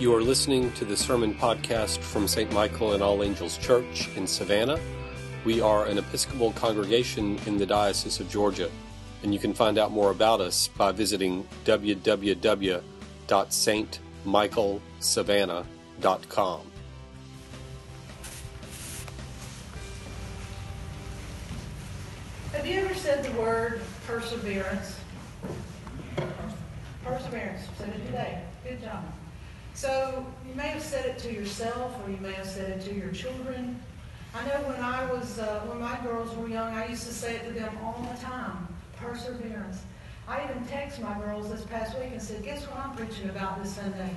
You are listening to the sermon podcast from St. Michael and All Angels Church in Savannah. We are an Episcopal congregation in the Diocese of Georgia, and you can find out more about us by visiting www.stmichaelsavannah.com. Have you ever said the word perseverance? Perseverance. Said it today. Good job. So you may have said it to yourself, or you may have said it to your children. I know when I was, uh, when my girls were young, I used to say it to them all the time. Perseverance. I even texted my girls this past week and said, "Guess what I'm preaching about this Sunday?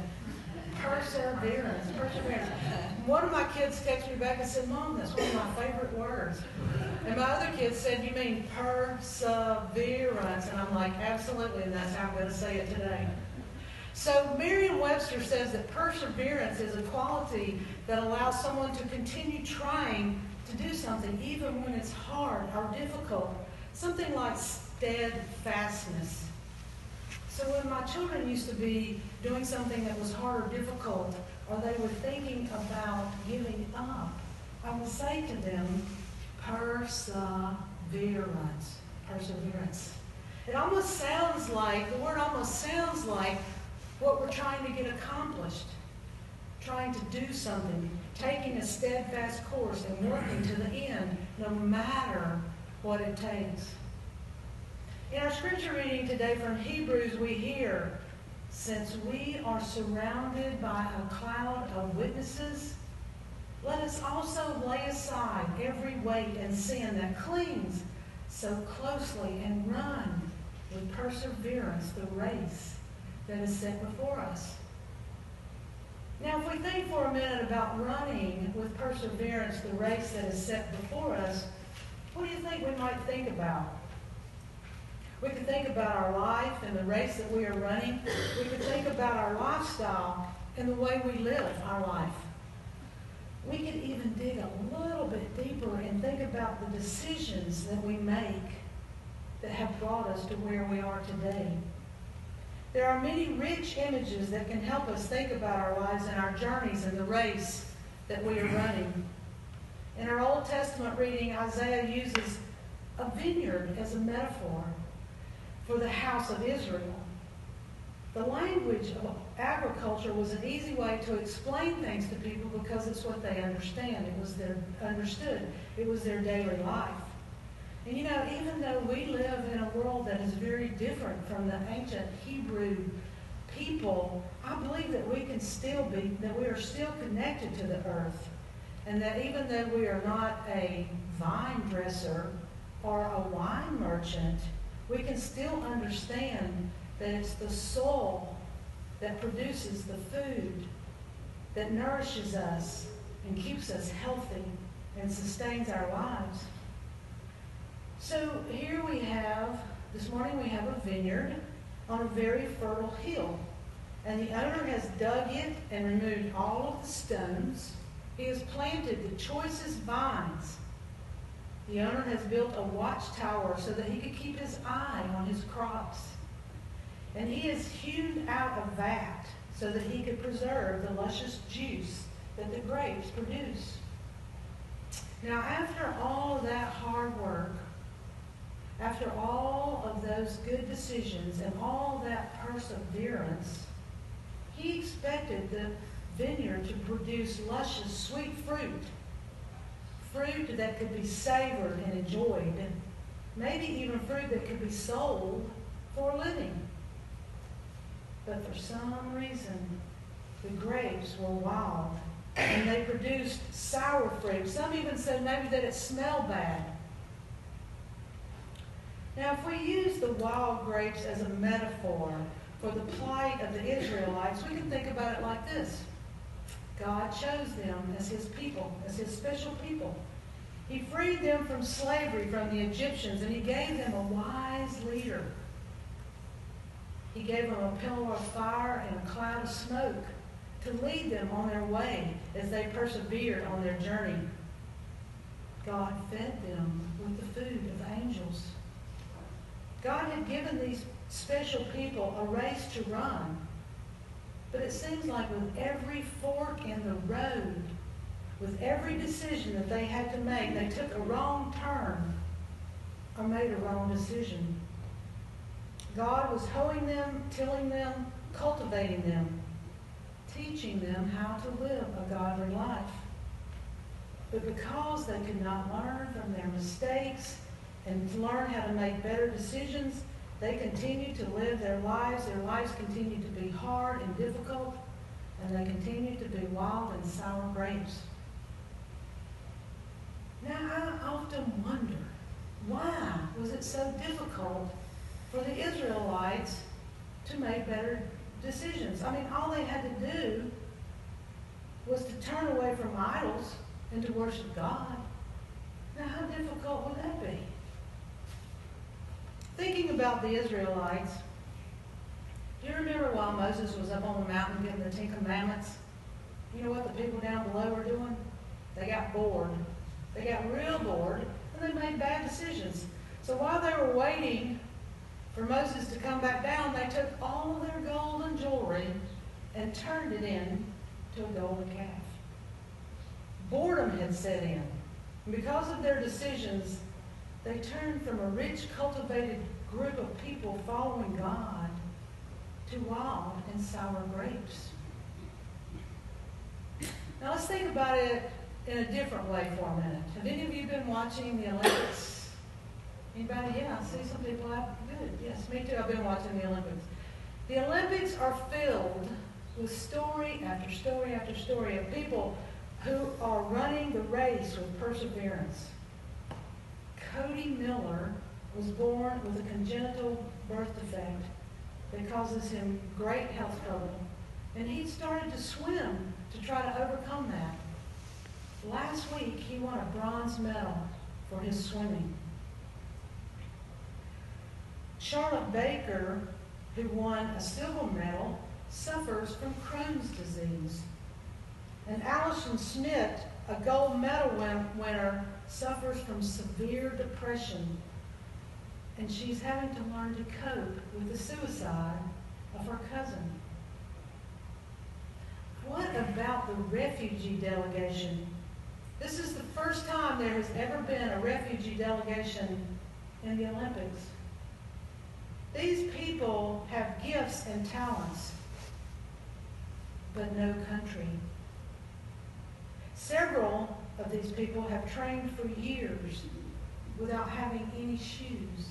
Perseverance. Perseverance." One of my kids texted me back and said, "Mom, that's one of my favorite words." And my other kids said, "You mean perseverance?" And I'm like, "Absolutely," and that's how I'm going to say it today. So Merriam-Webster says that perseverance is a quality that allows someone to continue trying to do something even when it's hard or difficult. Something like steadfastness. So when my children used to be doing something that was hard or difficult, or they were thinking about giving up, I would say to them, perseverance. Perseverance. It almost sounds like, the word almost sounds like what we're trying to get accomplished, trying to do something, taking a steadfast course and working to the end, no matter what it takes. In our scripture reading today from Hebrews, we hear, since we are surrounded by a cloud of witnesses, let us also lay aside every weight and sin that clings so closely and run with perseverance the race that is set before us. Now, if we think for a minute about running with perseverance the race that is set before us, what do you think we might think about? We could think about our life and the race that we are running. We could think about our lifestyle and the way we live our life. We could even dig a little bit deeper and think about the decisions that we make that have brought us to where we are today. There are many rich images that can help us think about our lives and our journeys and the race that we are running. In our Old Testament reading, Isaiah uses a vineyard as a metaphor for the house of Israel. The language of agriculture was an easy way to explain things to people because it's what they understand. It was their understood. It was their daily life. And you know, even though we live in a world that is very different from the ancient Hebrew people, I believe that we can still be, that we are still connected to the earth. And that even though we are not a vine dresser or a wine merchant, we can still understand that it's the soul that produces the food that nourishes us and keeps us healthy and sustains our lives. So here we have, this morning we have a vineyard on a very fertile hill. And the owner has dug it and removed all of the stones. He has planted the choicest vines. The owner has built a watchtower so that he could keep his eye on his crops. And he has hewn out a vat so that he could preserve the luscious juice that the grapes produce. Now, after all of that hard work, after all of those good decisions and all that perseverance, he expected the vineyard to produce luscious, sweet fruit. Fruit that could be savored and enjoyed. Maybe even fruit that could be sold for a living. But for some reason, the grapes were wild and they produced sour fruit. Some even said maybe that it smelled bad. Now, if we use the wild grapes as a metaphor for the plight of the Israelites, we can think about it like this God chose them as his people, as his special people. He freed them from slavery from the Egyptians, and he gave them a wise leader. He gave them a pillar of fire and a cloud of smoke to lead them on their way as they persevered on their journey. God fed them with the food of angels. God had given these special people a race to run. But it seems like with every fork in the road, with every decision that they had to make, they took a wrong turn or made a wrong decision. God was hoeing them, tilling them, cultivating them, teaching them how to live a godly life. But because they could not learn from their mistakes and learn how to make better decisions, they continue to live their lives. Their lives continue to be hard and difficult, and they continue to be wild and sour grapes. Now, I often wonder, why was it so difficult for the Israelites to make better decisions? I mean, all they had to do was to turn away from idols and to worship God. Now, how difficult would that be? Thinking about the Israelites, do you remember while Moses was up on the mountain giving the Ten Commandments? You know what the people down below were doing? They got bored. They got real bored, and they made bad decisions. So while they were waiting for Moses to come back down, they took all their gold and jewelry and turned it in to a golden calf. Boredom had set in. And because of their decisions, they turned from a rich, cultivated group of people following God to wild and sour grapes. Now let's think about it in a different way for a minute. Have any of you been watching the Olympics? Anybody? Yeah, I see some people have. Good. Yes, me too. I've been watching the Olympics. The Olympics are filled with story after story after story of people who are running the race with perseverance. Cody Miller was born with a congenital birth defect that causes him great health trouble. And he started to swim to try to overcome that. Last week, he won a bronze medal for his swimming. Charlotte Baker, who won a silver medal, suffers from Crohn's disease. And Allison Schmitt, a gold medal winner, suffers from severe depression. And she's having to learn to cope with the suicide of her cousin. What about the refugee delegation? This is the first time there has ever been a refugee delegation in the Olympics. These people have gifts and talents, but no country. Several of these people have trained for years without having any shoes.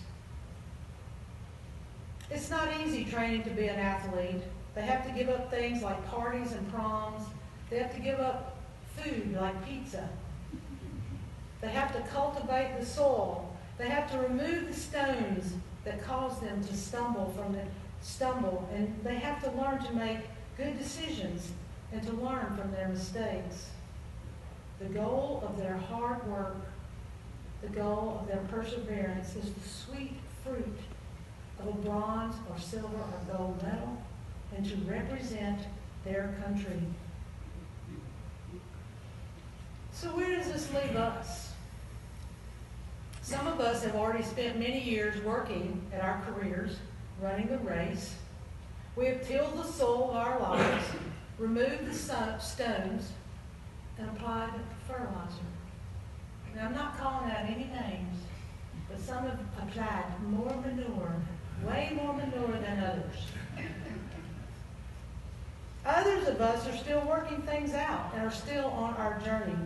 It's not easy training to be an athlete. They have to give up things like parties and proms. They have to give up food like pizza. They have to cultivate the soil. They have to remove the stones that cause them to stumble from the stumble. And they have to learn to make good decisions and to learn from their mistakes. The goal of their hard work, the goal of their perseverance is the sweet fruit of a bronze or silver or gold medal and to represent their country. So where does this leave us? Some of us have already spent many years working at our careers, running the race. We have tilled the soil of our lives, removed the stones, and applied fertilizer. Now, I'm not calling out any names, but some have applied more manure, way more manure than others. Others of us are still working things out and are still on our journey.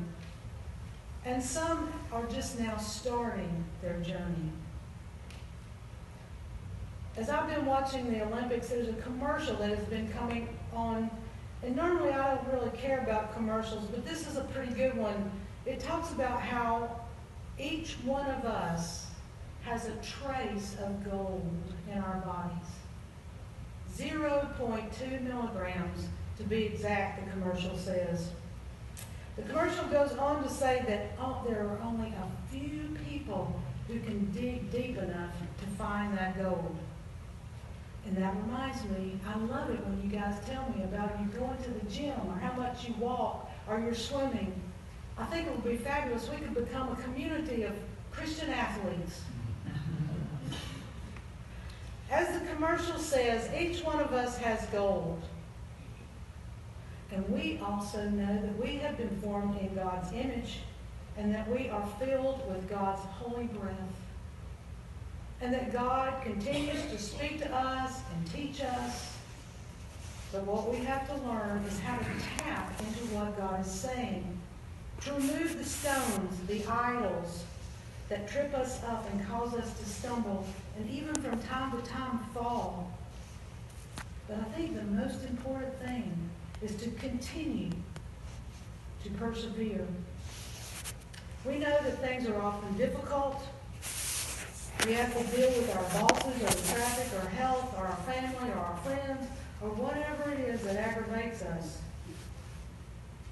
And some are just now starting their journey. As I've been watching the Olympics, there's a commercial that has been coming on. And normally I don't really care about commercials, but this is a pretty good one. It talks about how each one of us has a trace of gold in our bodies. 0.2 milligrams to be exact, the commercial says. The commercial goes on to say that oh, there are only a few people who can dig deep enough to find that gold. And that reminds me, I love it when you guys tell me about you going to the gym or how much you walk or you're swimming. I think it would be fabulous. We could become a community of Christian athletes. As the commercial says, each one of us has gold. And we also know that we have been formed in God's image and that we are filled with God's holy breath. And that God continues to speak to us and teach us. But what we have to learn is how to tap into what God is saying. To remove the stones, the idols that trip us up and cause us to stumble, and even from time to time fall. But I think the most important thing is to continue to persevere. We know that things are often difficult. We have to deal with our bosses or traffic or health or our family or our friends or whatever it is that aggravates us.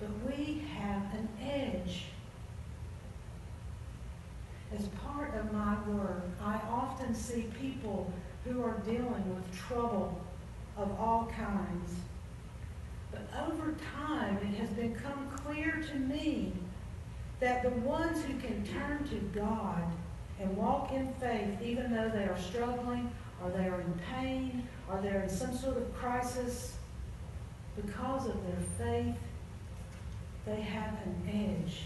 But we have an edge. As part of my work, I often see people who are dealing with trouble of all kinds. But over time, it has become clear to me that the ones who can turn to God and walk in faith, even though they are struggling or they are in pain or they're in some sort of crisis, because of their faith, they have an edge.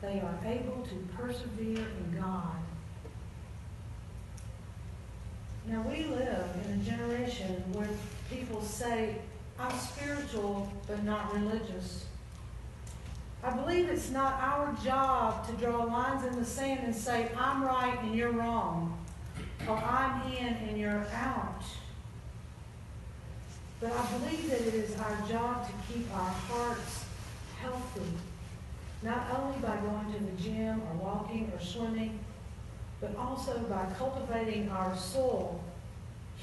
They are able to persevere in God. Now, we live in a generation where people say, I'm spiritual but not religious. I believe it's not our job to draw lines in the sand and say, I'm right and you're wrong, or I'm in and you're out. But I believe that it is our job to keep our hearts healthy, not only by going to the gym or walking or swimming, but also by cultivating our soul,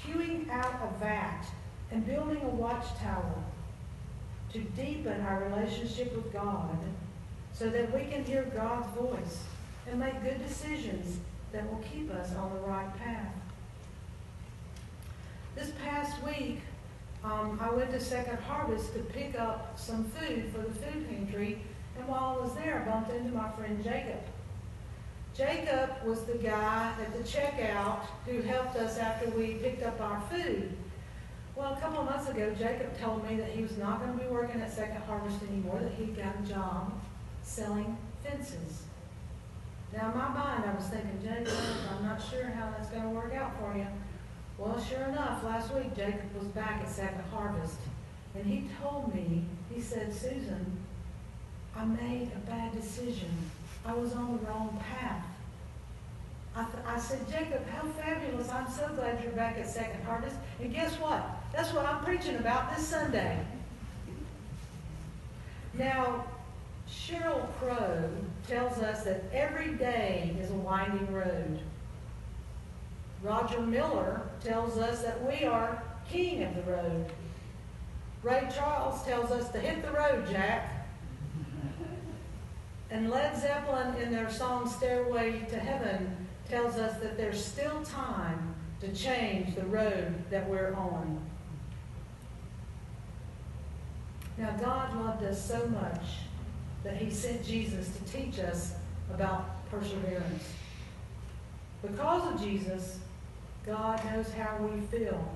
hewing out a vat and building a watchtower to deepen our relationship with God so that we can hear God's voice and make good decisions that will keep us on the right path. This past week, um, I went to Second Harvest to pick up some food for the food pantry, and while I was there, I bumped into my friend Jacob. Jacob was the guy at the checkout who helped us after we picked up our food. Well, a couple of months ago, Jacob told me that he was not going to be working at Second Harvest anymore, that he'd got a job selling fences. Now, in my mind, I was thinking, Jacob, I'm not sure how that's going to work out for you. Well, sure enough, last week, Jacob was back at Second Harvest, and he told me, he said, Susan, I made a bad decision. I was on the wrong path. I, I said, Jacob, how fabulous. I'm so glad you're back at Second Harvest. And guess what? That's what I'm preaching about this Sunday. Now, Sheryl Crow tells us that every day is a winding road. Roger Miller tells us that we are king of the road. Ray Charles tells us to hit the road, Jack. And Led Zeppelin, in their song Stairway to Heaven, tells us that there's still time to change the road that we're on. Now, God loved us so much that he sent Jesus to teach us about perseverance. Because of Jesus, God knows how we feel.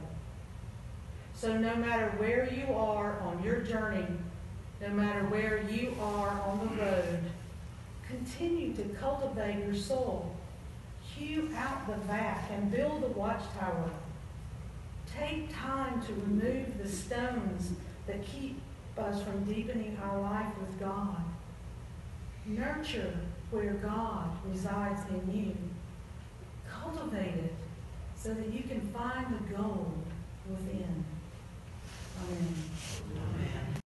So no matter where you are on your journey, no matter where you are on the road, continue to cultivate your soul. Hew out the vat and build the watchtower. Take time to remove the stones that keep us from deepening our life with God. Nurture where God resides in you. Cultivate it so that you can find the gold within. Amen. Amen.